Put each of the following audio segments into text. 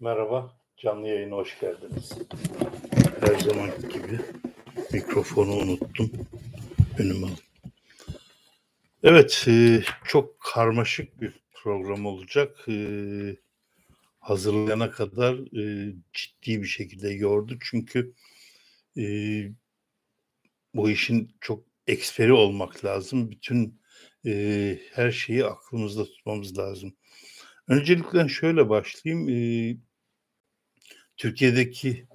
Merhaba, canlı yayına hoş geldiniz. Her zaman gibi mikrofonu unuttum. Önüme aldım. Evet, e, çok karmaşık bir program olacak. E, hazırlayana kadar e, ciddi bir şekilde yordu. Çünkü bu işin çok eksperi olmak lazım. Bütün her şeyi aklımızda tutmamız lazım. Öncelikle şöyle başlayayım. Türkiye'deki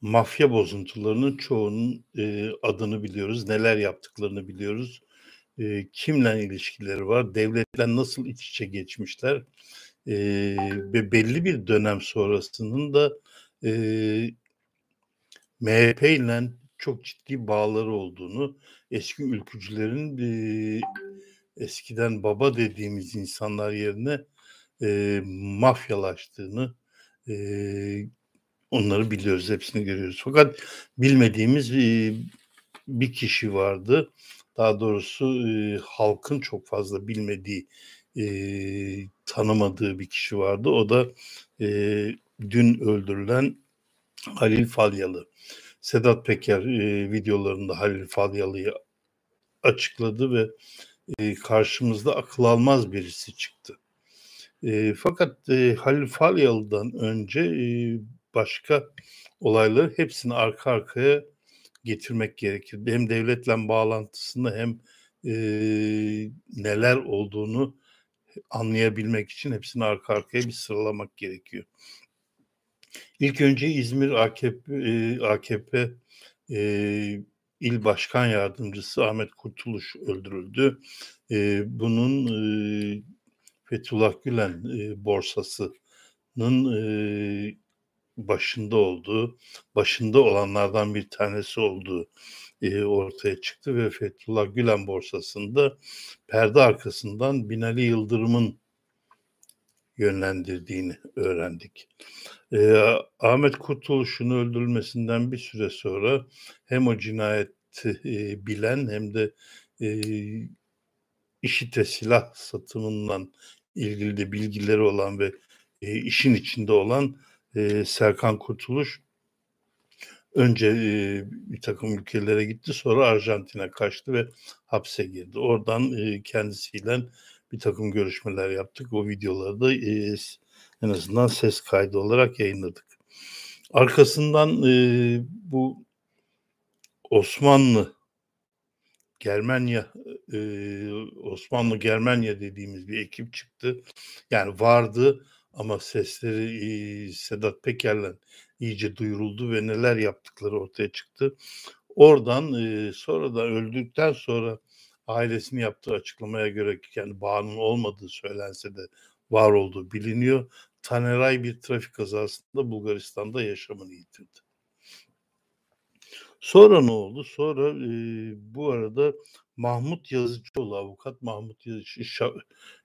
mafya bozuntularının çoğunun e, adını biliyoruz, neler yaptıklarını biliyoruz, e, kimle ilişkileri var, devletle nasıl iç içe geçmişler? E, ve belli bir dönem sonrasının da e, MHP ile çok ciddi bağları olduğunu, eski ülkücülerin e, eskiden baba dediğimiz insanlar yerine e, mafyalaştığını e, onları biliyoruz, hepsini görüyoruz. Fakat bilmediğimiz bir kişi vardı. Daha doğrusu halkın çok fazla bilmediği, e, tanımadığı bir kişi vardı. O da dün öldürülen Halil Falyalı. Sedat Peker videolarında Halil Falyalı'yı açıkladı ve karşımızda akıl almaz birisi çıktı. E, fakat e, Halil Falyalı'dan önce e, başka olayları hepsini arka arkaya getirmek gerekir. Hem devletle bağlantısını hem e, neler olduğunu anlayabilmek için hepsini arka arkaya bir sıralamak gerekiyor. İlk önce İzmir AKP, e, AKP e, İl Başkan Yardımcısı Ahmet Kurtuluş öldürüldü. E, bunun e, Fethullah Gülen e, borsasının e, başında olduğu, başında olanlardan bir tanesi olduğu e, ortaya çıktı ve Fethullah Gülen borsasında perde arkasından Binali Yıldırım'ın yönlendirdiğini öğrendik. E, Ahmet Kurtuluş'un öldürülmesinden bir süre sonra hem o cinayeti e, bilen hem de e, işite silah satımından ilgili de bilgileri olan ve e, işin içinde olan e, Serkan Kurtuluş önce e, bir takım ülkelere gitti sonra Arjantin'e kaçtı ve hapse girdi. Oradan e, kendisiyle bir takım görüşmeler yaptık. O videoları da e, en azından ses kaydı olarak yayınladık. Arkasından e, bu Osmanlı Germanya e, Osmanlı Germanya dediğimiz bir ekip çıktı. Yani vardı ama sesleri Sedat Peker'le iyice duyuruldu ve neler yaptıkları ortaya çıktı. Oradan sonra da öldükten sonra ailesini yaptığı açıklamaya göre kendi bağının olmadığı söylense de var olduğu biliniyor. Taneray bir trafik kazasında Bulgaristan'da yaşamını yitirdi. Sonra ne oldu? Sonra e, bu arada Mahmut Yazıcıoğlu, avukat Mahmut Yazıcı,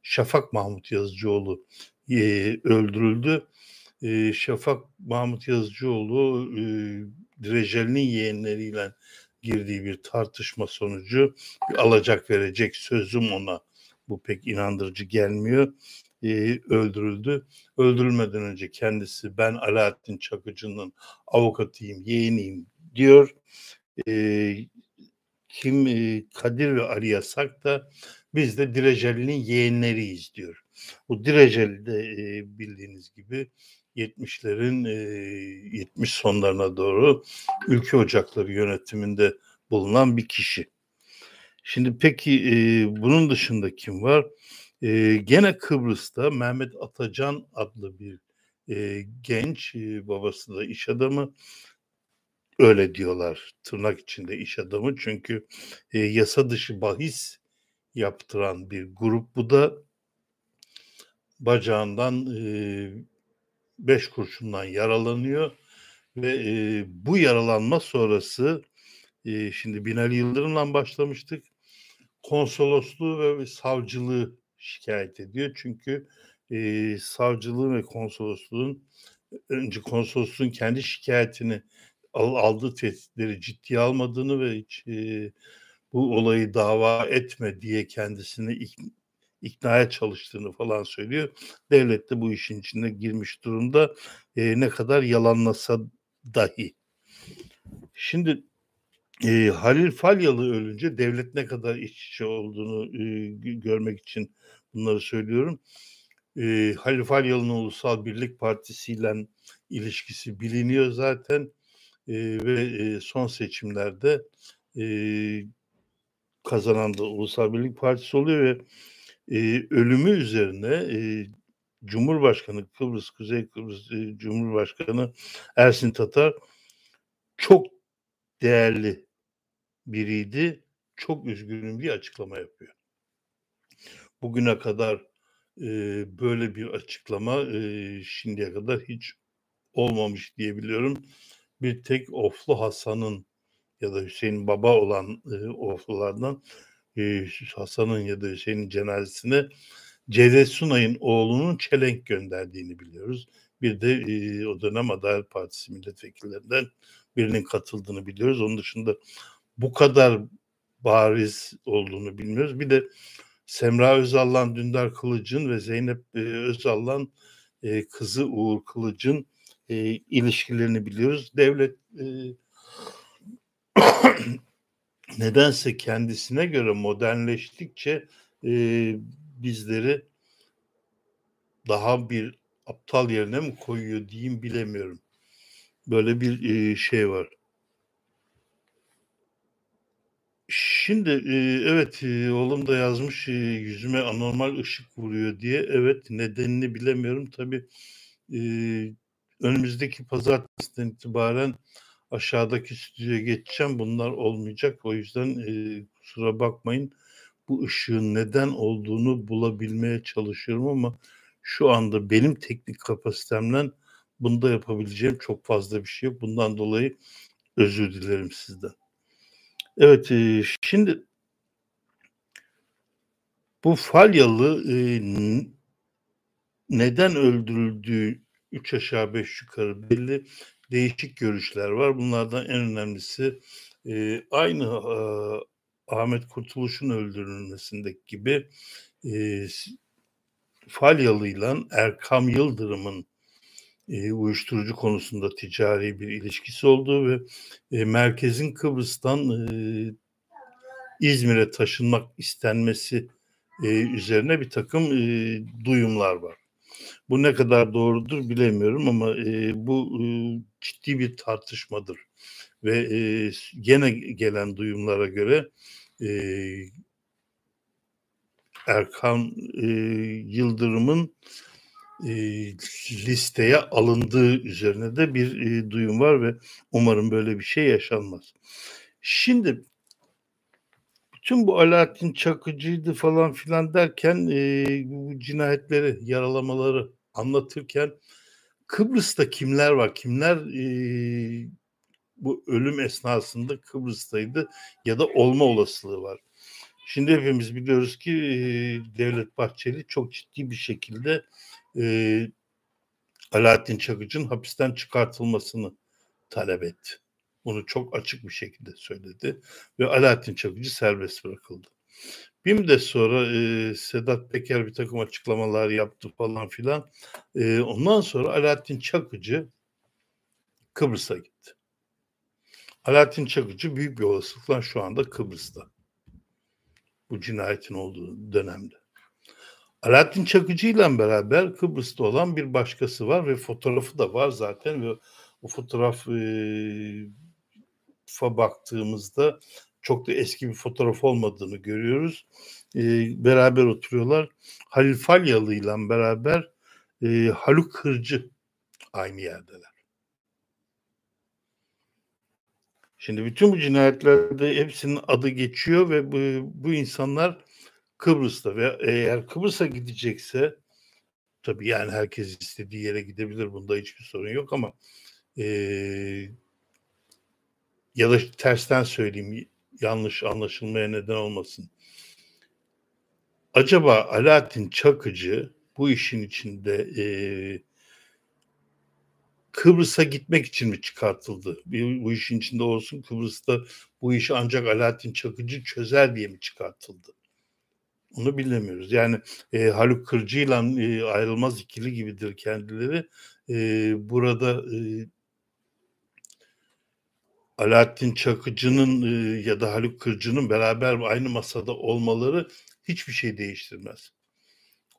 Şafak Mahmut Yazıcıoğlu e, öldürüldü. E, Şafak Mahmut Yazıcıoğlu e, Direjel'in yeğenleriyle girdiği bir tartışma sonucu alacak verecek sözüm ona bu pek inandırıcı gelmiyor. E, öldürüldü. Öldürülmeden önce kendisi ben Alaaddin Çakıcı'nın avukatıyım, yeğeniyim diyor. E, kim e, Kadir ve Ali Yasak da biz de Direceli'nin yeğenleriyiz diyor. Bu Direceli de e, bildiğiniz gibi 70'lerin e, 70 sonlarına doğru ülke ocakları yönetiminde bulunan bir kişi. Şimdi peki e, bunun dışında kim var? E, gene Kıbrıs'ta Mehmet Atacan adlı bir e, genç, e, babası da iş adamı, öyle diyorlar tırnak içinde iş adamı çünkü e, yasa dışı bahis yaptıran bir grup bu da bacağından e, beş kurşundan yaralanıyor ve e, bu yaralanma sonrası e, şimdi Binali Yıldırım'la başlamıştık. Konsolosluğu ve savcılığı şikayet ediyor. Çünkü e, savcılığı ve konsolosluğun önce konsolosluğun kendi şikayetini aldığı tehditleri ciddiye almadığını ve hiç e, bu olayı dava etme diye kendisini iknaya çalıştığını falan söylüyor. Devlet de bu işin içine girmiş durumda. E, ne kadar yalanlasa dahi. Şimdi e, Halil Falyalı ölünce devlet ne kadar iç içe olduğunu e, görmek için bunları söylüyorum. E, Halil Falyalı'nın Ulusal Birlik Partisi ile ilişkisi biliniyor zaten e, ve e, son seçimlerde e, kazanan da Ulusal Birlik Partisi oluyor ve e, ölümü üzerine e, Cumhurbaşkanı Kıbrıs Kuzey Kıbrıs e, Cumhurbaşkanı Ersin Tatar çok değerli biriydi. Çok üzgünüm diye açıklama yapıyor. Bugüne kadar e, böyle bir açıklama e, şimdiye kadar hiç olmamış diyebiliyorum. Bir tek Oflu Hasan'ın ya da Hüseyin Baba olan e, Oflulardan e, Hasan'ın ya da Hüseyin'in cenazesine Cevdet Sunay'ın oğlunun çelenk gönderdiğini biliyoruz. Bir de e, o dönem Adalet Partisi milletvekillerinden birinin katıldığını biliyoruz. Onun dışında bu kadar bariz olduğunu bilmiyoruz. Bir de Semra Özal'lan Dündar Kılıç'ın ve Zeynep e, Özal'lan e, kızı Uğur Kılıç'ın e, ilişkilerini biliyoruz. Devlet e, nedense kendisine göre modernleştikçe e, bizleri daha bir aptal yerine mi koyuyor diyeyim bilemiyorum. Böyle bir e, şey var. Şimdi e, evet e, oğlum da yazmış e, yüzüme anormal ışık vuruyor diye. Evet nedenini bilemiyorum. Tabii e, önümüzdeki pazartesiden itibaren aşağıdaki stüdyoya geçeceğim. Bunlar olmayacak. O yüzden e, kusura bakmayın. Bu ışığın neden olduğunu bulabilmeye çalışıyorum ama şu anda benim teknik kapasitemle bunda yapabileceğim çok fazla bir şey yok. Bundan dolayı özür dilerim sizden. Evet, e, şimdi bu Falyalı e, neden öldürüldüğü üç aşağı beş yukarı belli değişik görüşler var. Bunlardan en önemlisi e, aynı e, Ahmet Kurtuluş'un öldürülmesindeki gibi e, Falyalı ile Erkam Yıldırım'ın e, uyuşturucu konusunda ticari bir ilişkisi olduğu ve e, merkezin Kıbrıs'tan e, İzmir'e taşınmak istenmesi e, üzerine bir takım e, duyumlar var. Bu ne kadar doğrudur bilemiyorum ama e, bu e, ciddi bir tartışmadır ve e, gene gelen duyumlara göre e, Erkan e, Yıldırım'ın e, listeye alındığı üzerine de bir e, duyum var ve umarım böyle bir şey yaşanmaz. Şimdi bütün bu Alaaddin Çakıcı'ydı falan filan derken e, bu cinayetleri, yaralamaları anlatırken Kıbrıs'ta kimler var? Kimler e, bu ölüm esnasında Kıbrıs'taydı ya da olma olasılığı var. Şimdi hepimiz biliyoruz ki e, Devlet Bahçeli çok ciddi bir şekilde e, Alaaddin Çakıcı'nın hapisten çıkartılmasını talep etti. Bunu çok açık bir şekilde söyledi ve Alaaddin Çakıcı serbest bırakıldı. Bir müddet sonra e, Sedat Peker bir takım açıklamalar yaptı falan filan. E, ondan sonra Alaaddin Çakıcı Kıbrıs'a gitti. Alaaddin Çakıcı büyük bir olasılıkla şu anda Kıbrıs'ta. Bu cinayetin olduğu dönemde. Alaaddin Çakıcı ile beraber Kıbrıs'ta olan bir başkası var ve fotoğrafı da var zaten ve o fotoğraf baktığımızda çok da eski bir fotoğraf olmadığını görüyoruz. E, beraber oturuyorlar. Halil Falyalı ile beraber e, Haluk Kırcı aynı yerdeler. Şimdi bütün bu cinayetlerde hepsinin adı geçiyor ve bu, bu insanlar Kıbrıs'ta ve eğer Kıbrıs'a gidecekse tabii yani herkes istediği yere gidebilir bunda hiçbir sorun yok ama e, ya da tersten söyleyeyim yanlış anlaşılmaya neden olmasın. Acaba Alaaddin Çakıcı bu işin içinde e, Kıbrıs'a gitmek için mi çıkartıldı? Bir, bu işin içinde olsun Kıbrıs'ta bu işi ancak Alaaddin Çakıcı çözer diye mi çıkartıldı? Onu bilemiyoruz. Yani e, Haluk Kırcı ile ayrılmaz ikili gibidir kendileri. E, burada e, Alaaddin Çakıcı'nın e, ya da Haluk Kırcı'nın beraber aynı masada olmaları hiçbir şey değiştirmez.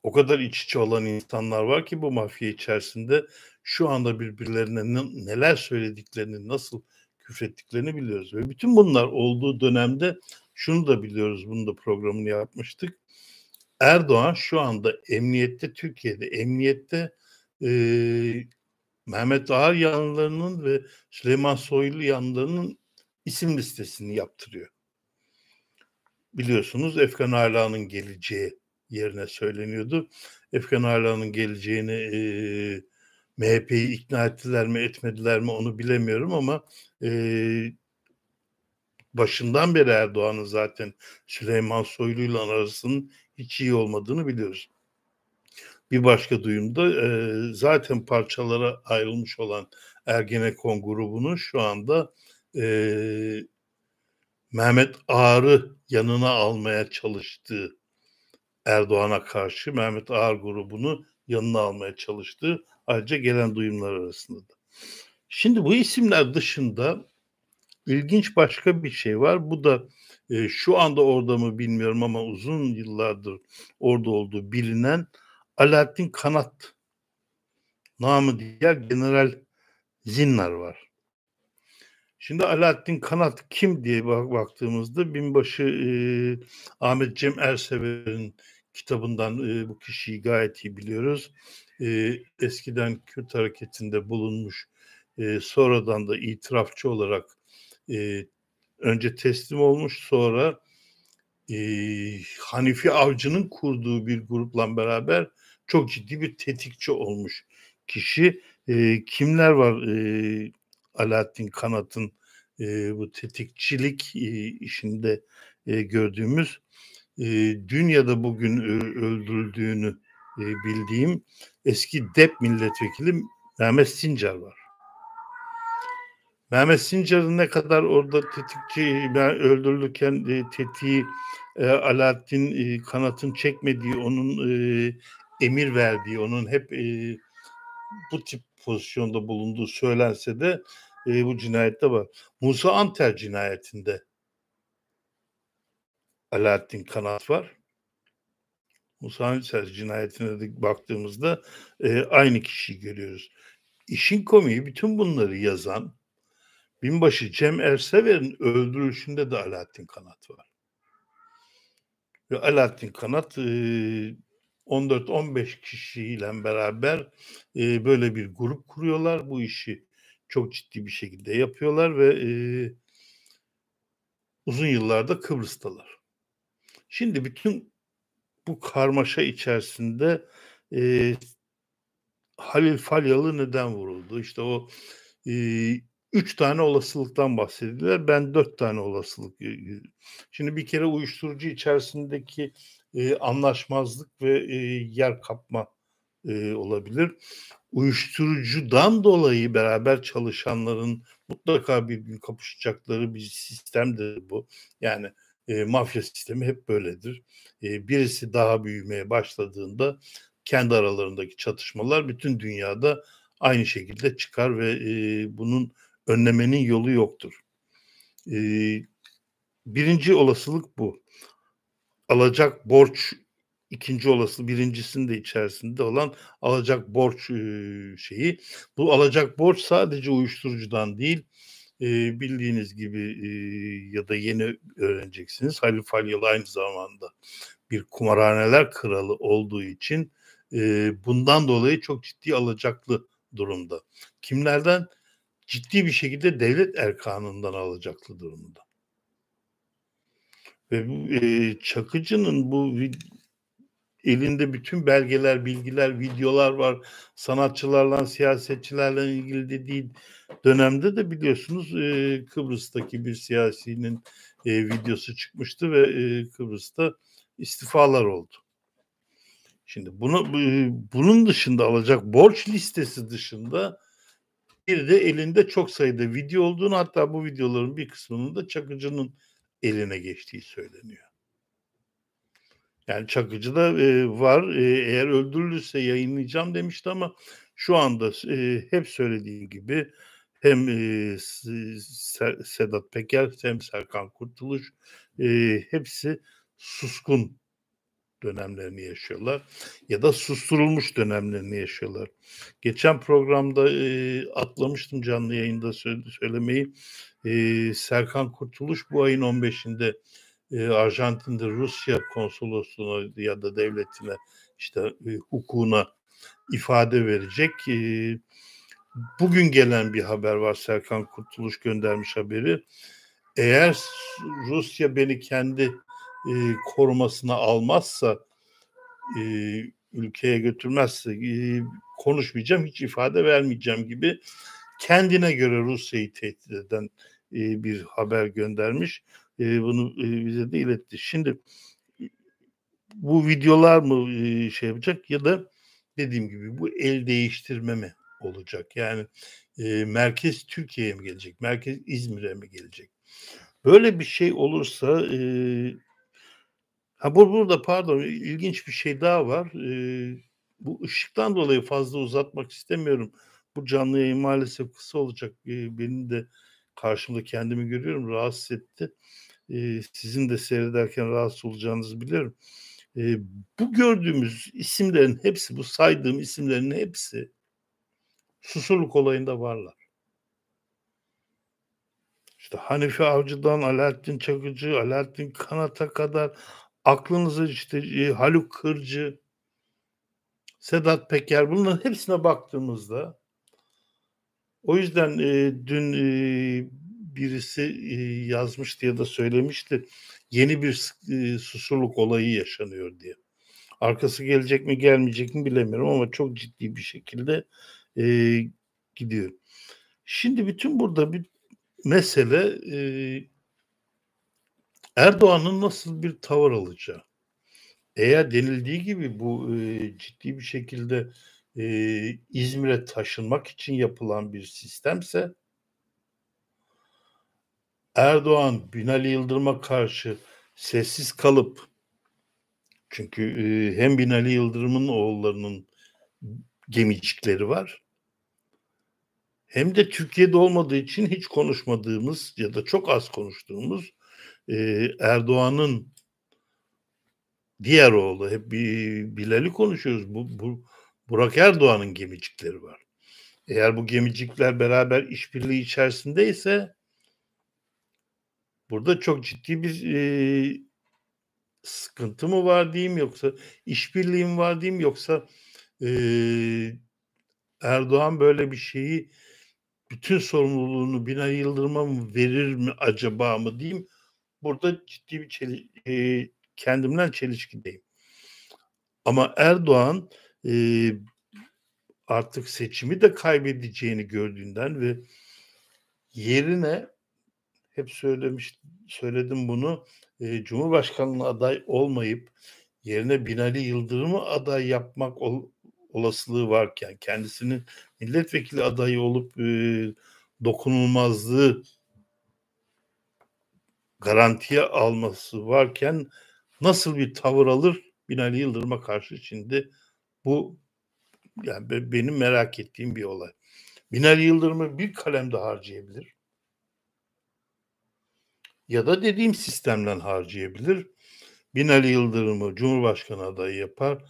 O kadar iç içe olan insanlar var ki bu mafya içerisinde şu anda birbirlerine neler söylediklerini, nasıl küfrettiklerini biliyoruz. Ve bütün bunlar olduğu dönemde şunu da biliyoruz, bunu da programını yapmıştık. Erdoğan şu anda emniyette, Türkiye'de emniyette e, Mehmet Ağar yanlarının ve Süleyman Soylu yanlarının isim listesini yaptırıyor. Biliyorsunuz Efkan Ala'nın geleceği yerine söyleniyordu. Efkan Ala'nın geleceğini e, MHP'yi ikna ettiler mi etmediler mi onu bilemiyorum ama e, başından beri Erdoğan'ın zaten Süleyman Soylu ile arasının hiç iyi olmadığını biliyoruz. Bir başka duyumda e, zaten parçalara ayrılmış olan Ergenekon grubunun şu anda e, Mehmet Ağar'ı yanına almaya çalıştığı Erdoğan'a karşı Mehmet Ağar grubunu yanına almaya çalıştığı ayrıca gelen duyumlar arasında da. Şimdi bu isimler dışında ilginç başka bir şey var. Bu da e, şu anda orada mı bilmiyorum ama uzun yıllardır orada olduğu bilinen Alaaddin Kanat namı diğer General Zinnar var. Şimdi Alaaddin Kanat kim diye bak baktığımızda binbaşı e, Ahmet Cem Ersever'in kitabından e, bu kişiyi gayet iyi biliyoruz. E, eskiden Kürt hareketinde bulunmuş, e, sonradan da itirafçı olarak e, önce teslim olmuş, sonra e, Hanifi Avcı'nın kurduğu bir grupla beraber çok ciddi bir tetikçi olmuş kişi. E, kimler var e, Alaaddin Kanat'ın e, bu tetikçilik e, işinde e, gördüğümüz e, dün ya da bugün öldürüldüğünü e, bildiğim eski DEP milletvekili Mehmet Sincar var. Mehmet Sincar'ın ne kadar orada tetikçi ben öldürülürken e, tetiği e, Alaaddin e, kanatın çekmediği, onun e, emir verdiği, onun hep e, bu tip pozisyonda bulunduğu söylense de e, bu cinayette var. Musa Anter cinayetinde Alaaddin Kanat var. Musa Anter cinayetine de baktığımızda e, aynı kişiyi görüyoruz. İşin komiği bütün bunları yazan binbaşı Cem Ersever'in öldürülüşünde de Alaaddin Kanat var. Ve Alaaddin Kanat e, 14-15 kişiyle beraber e, böyle bir grup kuruyorlar. Bu işi çok ciddi bir şekilde yapıyorlar ve e, uzun yıllarda Kıbrıs'talar. Şimdi bütün bu karmaşa içerisinde e, Halil Falyalı neden vuruldu? İşte o e, üç tane olasılıktan bahsediyorlar. Ben dört tane olasılık. Şimdi bir kere uyuşturucu içerisindeki e, anlaşmazlık ve e, yer kapma e, olabilir. Uyuşturucudan dolayı beraber çalışanların mutlaka bir gün kapışacakları bir sistemdir bu. Yani e, mafya sistemi hep böyledir. E, birisi daha büyümeye başladığında kendi aralarındaki çatışmalar bütün dünyada aynı şekilde çıkar ve e, bunun önlemenin yolu yoktur. E, birinci olasılık bu. Alacak borç ikinci olası birincisinde içerisinde olan alacak borç şeyi. Bu alacak borç sadece uyuşturucudan değil bildiğiniz gibi ya da yeni öğreneceksiniz. Halil Falyalı aynı zamanda bir kumarhaneler kralı olduğu için bundan dolayı çok ciddi alacaklı durumda. Kimlerden? Ciddi bir şekilde devlet erkanından alacaklı durumda. Ve bu e, Çakıcı'nın bu elinde bütün belgeler, bilgiler, videolar var. Sanatçılarla, siyasetçilerle ilgili dediği dönemde de biliyorsunuz e, Kıbrıs'taki bir siyasinin e, videosu çıkmıştı ve e, Kıbrıs'ta istifalar oldu. Şimdi bunu e, bunun dışında alacak borç listesi dışında bir de elinde çok sayıda video olduğunu hatta bu videoların bir kısmının da Çakıcı'nın eline geçtiği söyleniyor. Yani Çakıcı da e, var. E, eğer öldürülürse yayınlayacağım demişti ama şu anda e, hep söylediğim gibi hem e, Sedat Peker hem Serkan Kurtuluş e, hepsi suskun dönemlerini yaşıyorlar ya da susturulmuş dönemlerini yaşıyorlar. Geçen programda e, atlamıştım canlı yayında söylemeyi. E, Serkan Kurtuluş bu ayın 15'inde e, Arjantin'de Rusya konsolosluğuna ya da devletine işte e, hukukuna ifade verecek. E, bugün gelen bir haber var Serkan Kurtuluş göndermiş haberi. Eğer Rusya beni kendi e, korumasına almazsa e, ülkeye götürmezse e, konuşmayacağım hiç ifade vermeyeceğim gibi kendine göre Rusya'yı tehdit eden e, bir haber göndermiş. E, bunu e, bize de iletti. Şimdi bu videolar mı e, şey yapacak ya da dediğim gibi bu el değiştirme mi olacak? Yani e, merkez Türkiye'ye mi gelecek? Merkez İzmir'e mi gelecek? Böyle bir şey olursa e, ha bu burada pardon ilginç bir şey daha var. E, bu ışıktan dolayı fazla uzatmak istemiyorum. Bu canlı yayın maalesef kısa olacak. E, benim de karşımda kendimi görüyorum rahatsız etti. E, sizin de seyrederken rahatsız olacağınızı biliyorum. E, bu gördüğümüz isimlerin hepsi, bu saydığım isimlerin hepsi Susurluk olayında varlar. İşte Hanife Avcı'dan Alaaddin Çakıcı, Alaaddin Kanat'a kadar aklınızı işte e, Haluk Kırcı, Sedat Peker bunların hepsine baktığımızda o yüzden e, dün e, birisi e, yazmıştı ya da söylemişti yeni bir e, susurluk olayı yaşanıyor diye. Arkası gelecek mi gelmeyecek mi bilemiyorum ama çok ciddi bir şekilde e, gidiyor. Şimdi bütün burada bir mesele e, Erdoğan'ın nasıl bir tavır alacağı. Eğer denildiği gibi bu e, ciddi bir şekilde e, İzmir'e taşınmak için yapılan bir sistemse Erdoğan Binali Yıldırım'a karşı sessiz kalıp çünkü e, hem Binali Yıldırım'ın oğullarının gemicikleri var hem de Türkiye'de olmadığı için hiç konuşmadığımız ya da çok az konuştuğumuz e, Erdoğan'ın diğer oğlu hep Bilal'i konuşuyoruz. Bu, bu Burak Erdoğan'ın gemicikleri var. Eğer bu gemicikler beraber işbirliği içerisindeyse burada çok ciddi bir e, sıkıntı mı var diyeyim yoksa işbirliği mi var diyeyim yoksa e, Erdoğan böyle bir şeyi bütün sorumluluğunu Binali Yıldırım'a mı verir mi acaba mı diyeyim. Burada ciddi bir çeli, e, kendimden çelişkideyim. Ama Erdoğan e, artık seçimi de kaybedeceğini gördüğünden ve yerine hep söylemiş söyledim bunu e, Cumhurbaşkanlığı aday olmayıp yerine Binali Yıldırım'ı aday yapmak ol, olasılığı varken kendisinin milletvekili adayı olup e, dokunulmazlığı garantiye alması varken nasıl bir tavır alır Binali Yıldırım'a karşı şimdi bu yani benim merak ettiğim bir olay. Binali Yıldırım'ı bir kalemde harcayabilir. Ya da dediğim sistemden harcayabilir. Binali Yıldırım'ı Cumhurbaşkanı adayı yapar.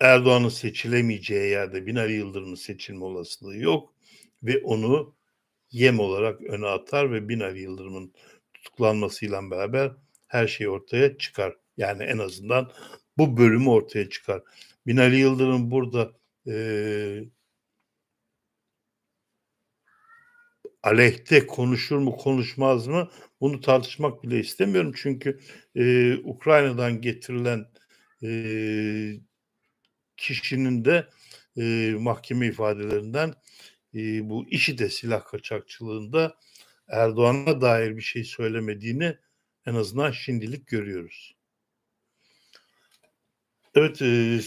Erdoğan'ın seçilemeyeceği yerde Binali Yıldırım'ın seçilme olasılığı yok ve onu yem olarak öne atar ve Binali Yıldırım'ın tutuklanmasıyla beraber her şey ortaya çıkar. Yani en azından bu bölümü ortaya çıkar. Binali Yıldırım burada e, aleyhte konuşur mu konuşmaz mı bunu tartışmak bile istemiyorum. Çünkü e, Ukrayna'dan getirilen e, kişinin de e, mahkeme ifadelerinden e, bu işi de silah kaçakçılığında Erdoğan'a dair bir şey söylemediğini en azından şimdilik görüyoruz. Evet e,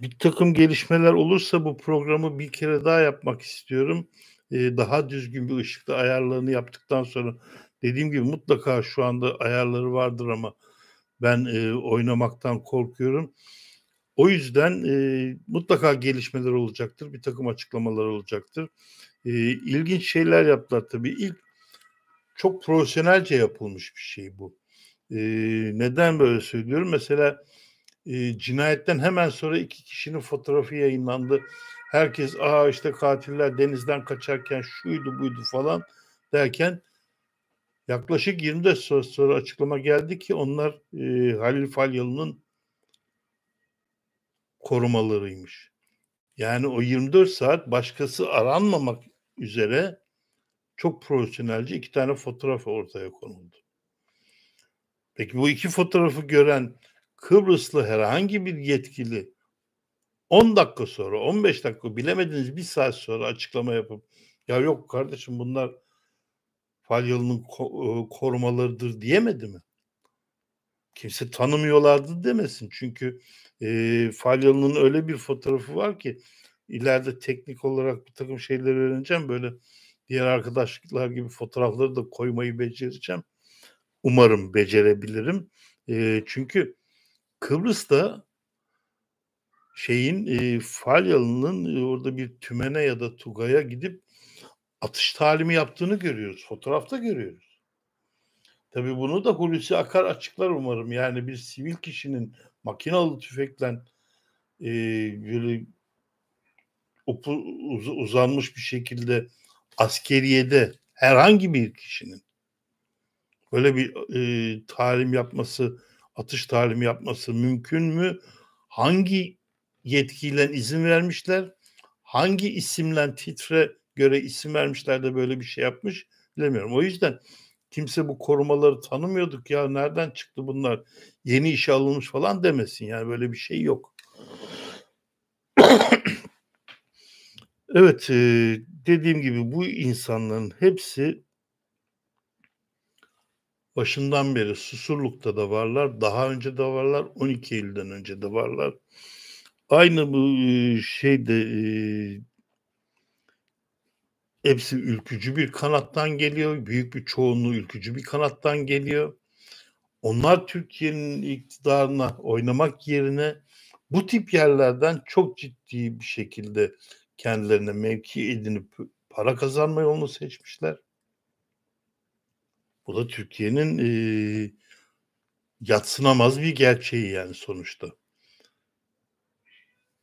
bir takım gelişmeler olursa bu programı bir kere daha yapmak istiyorum. E, daha düzgün bir ışıkta ayarlarını yaptıktan sonra dediğim gibi mutlaka şu anda ayarları vardır ama ben e, oynamaktan korkuyorum. O yüzden e, mutlaka gelişmeler olacaktır. Bir takım açıklamalar olacaktır. E, ilginç şeyler yaptılar tabii. İlk çok profesyonelce yapılmış bir şey bu. E, neden böyle söylüyorum? Mesela e, cinayetten hemen sonra iki kişinin fotoğrafı yayınlandı. Herkes aa işte katiller denizden kaçarken şuydu buydu falan derken yaklaşık 24 saat sonra açıklama geldi ki onlar e, Halil Falyalı'nın korumalarıymış. Yani o 24 saat başkası aranmamak üzere çok profesyonelce iki tane fotoğraf ortaya konuldu. Peki bu iki fotoğrafı gören Kıbrıslı herhangi bir yetkili 10 dakika sonra 15 dakika bilemediniz bir saat sonra açıklama yapıp ya yok kardeşim bunlar Falyalı'nın ko- korumalarıdır diyemedi mi? Kimse tanımıyorlardı demesin. Çünkü e, Falyalı'nın öyle bir fotoğrafı var ki ileride teknik olarak bir takım şeyler öğreneceğim. Böyle diğer arkadaşlıklar gibi fotoğrafları da koymayı becereceğim. Umarım becerebilirim. E, çünkü Kıbrıs'ta şeyin e, Falyalı'nın e, orada bir tümene ya da Tugay'a gidip atış talimi yaptığını görüyoruz. Fotoğrafta görüyoruz. Tabii bunu da Hulusi Akar açıklar umarım. Yani bir sivil kişinin makinalı tüfekle e, böyle uzanmış bir şekilde askeriyede herhangi bir kişinin böyle bir e, talim yapması, atış talimi yapması mümkün mü? Hangi yetkiyle izin vermişler? Hangi isimle titre göre isim vermişler de böyle bir şey yapmış bilemiyorum. O yüzden kimse bu korumaları tanımıyorduk ya nereden çıktı bunlar yeni işe alınmış falan demesin yani böyle bir şey yok. Evet dediğim gibi bu insanların hepsi başından beri Susurluk'ta da varlar, daha önce de varlar, 12 Eylül'den önce de varlar. Aynı bu şeyde hepsi ülkücü bir kanattan geliyor. Büyük bir çoğunluğu ülkücü bir kanattan geliyor. Onlar Türkiye'nin iktidarına oynamak yerine bu tip yerlerden çok ciddi bir şekilde kendilerine mevki edinip para kazanma yolunu seçmişler. Bu da Türkiye'nin e, yatsınamaz bir gerçeği yani sonuçta.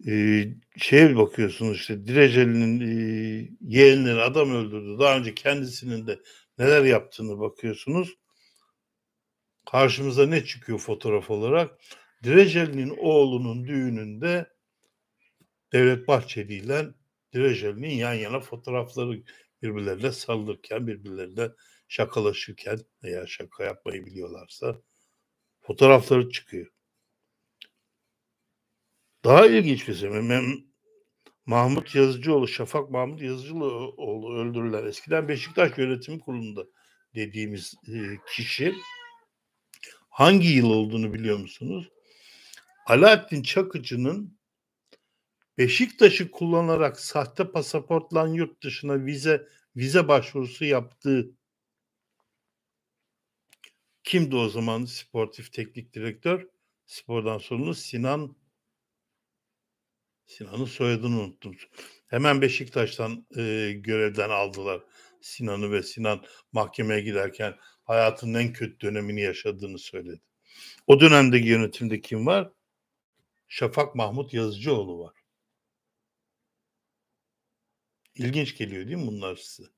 E, şeye bakıyorsunuz işte Direceli'nin e, yeğenleri adam öldürdü. Daha önce kendisinin de neler yaptığını bakıyorsunuz. Karşımıza ne çıkıyor fotoğraf olarak? Direceli'nin oğlunun düğününde Devlet Bahçeli ile Direceli'nin yan yana fotoğrafları birbirlerine sarılırken, birbirlerine şakalaşırken veya şaka yapmayı biliyorlarsa fotoğrafları çıkıyor. Daha ilginç bir şey. Mahmut Yazıcıoğlu, Şafak Mahmut Yazıcıoğlu öldürülen eskiden Beşiktaş Yönetim Kurulu'nda dediğimiz e, kişi hangi yıl olduğunu biliyor musunuz? Alaaddin Çakıcı'nın Beşiktaş'ı kullanarak sahte pasaportla yurt dışına vize vize başvurusu yaptığı kimdi o zaman sportif teknik direktör? Spordan sorumlu Sinan Sinan'ın soyadını unuttum. Hemen Beşiktaş'tan e, görevden aldılar Sinan'ı ve Sinan mahkemeye giderken hayatının en kötü dönemini yaşadığını söyledi. O dönemdeki yönetimde kim var? Şafak Mahmut Yazıcıoğlu var. İlginç geliyor değil mi bunlar size?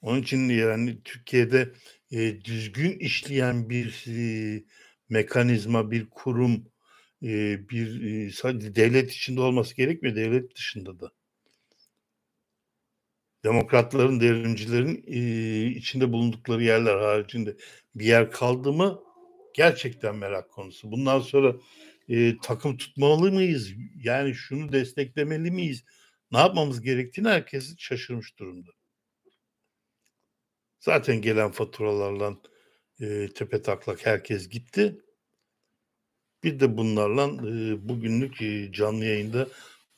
Onun için yani Türkiye'de e, düzgün işleyen bir e, mekanizma, bir kurum, e, bir e, sadece devlet içinde olması gerekmiyor, devlet dışında da. Demokratların, devrimcilerin e, içinde bulundukları yerler haricinde bir yer kaldı mı gerçekten merak konusu. Bundan sonra e, takım tutmalı mıyız? Yani şunu desteklemeli miyiz? Ne yapmamız gerektiğini herkes şaşırmış durumda. Zaten gelen faturalarla e, tepe taklak herkes gitti. Bir de bunlarla e, bugünlük e, canlı yayında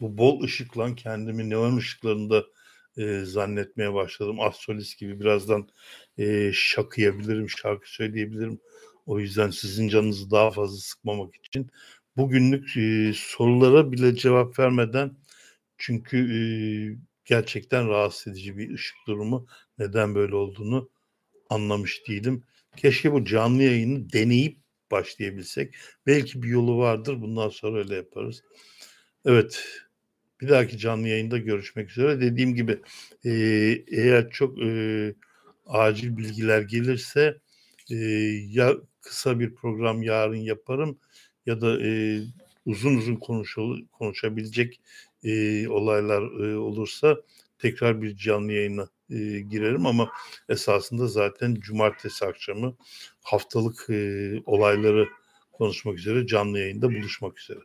bu bol ışıkla kendimi neon ışıklarında e, zannetmeye başladım. Astrolist gibi birazdan e, şakıyabilirim, şarkı söyleyebilirim. O yüzden sizin canınızı daha fazla sıkmamak için bugünlük e, sorulara bile cevap vermeden çünkü e, gerçekten rahatsız edici bir ışık durumu neden böyle olduğunu anlamış değilim. Keşke bu canlı yayını deneyip başlayabilsek. Belki bir yolu vardır. Bundan sonra öyle yaparız. Evet. Bir dahaki canlı yayında görüşmek üzere. Dediğim gibi e, eğer çok e, acil bilgiler gelirse e, ya kısa bir program yarın yaparım ya da e, uzun uzun konuşul, konuşabilecek e, olaylar e, olursa tekrar bir canlı yayına e, girerim ama esasında zaten cumartesi akşamı haftalık e, olayları konuşmak üzere canlı yayında buluşmak üzere.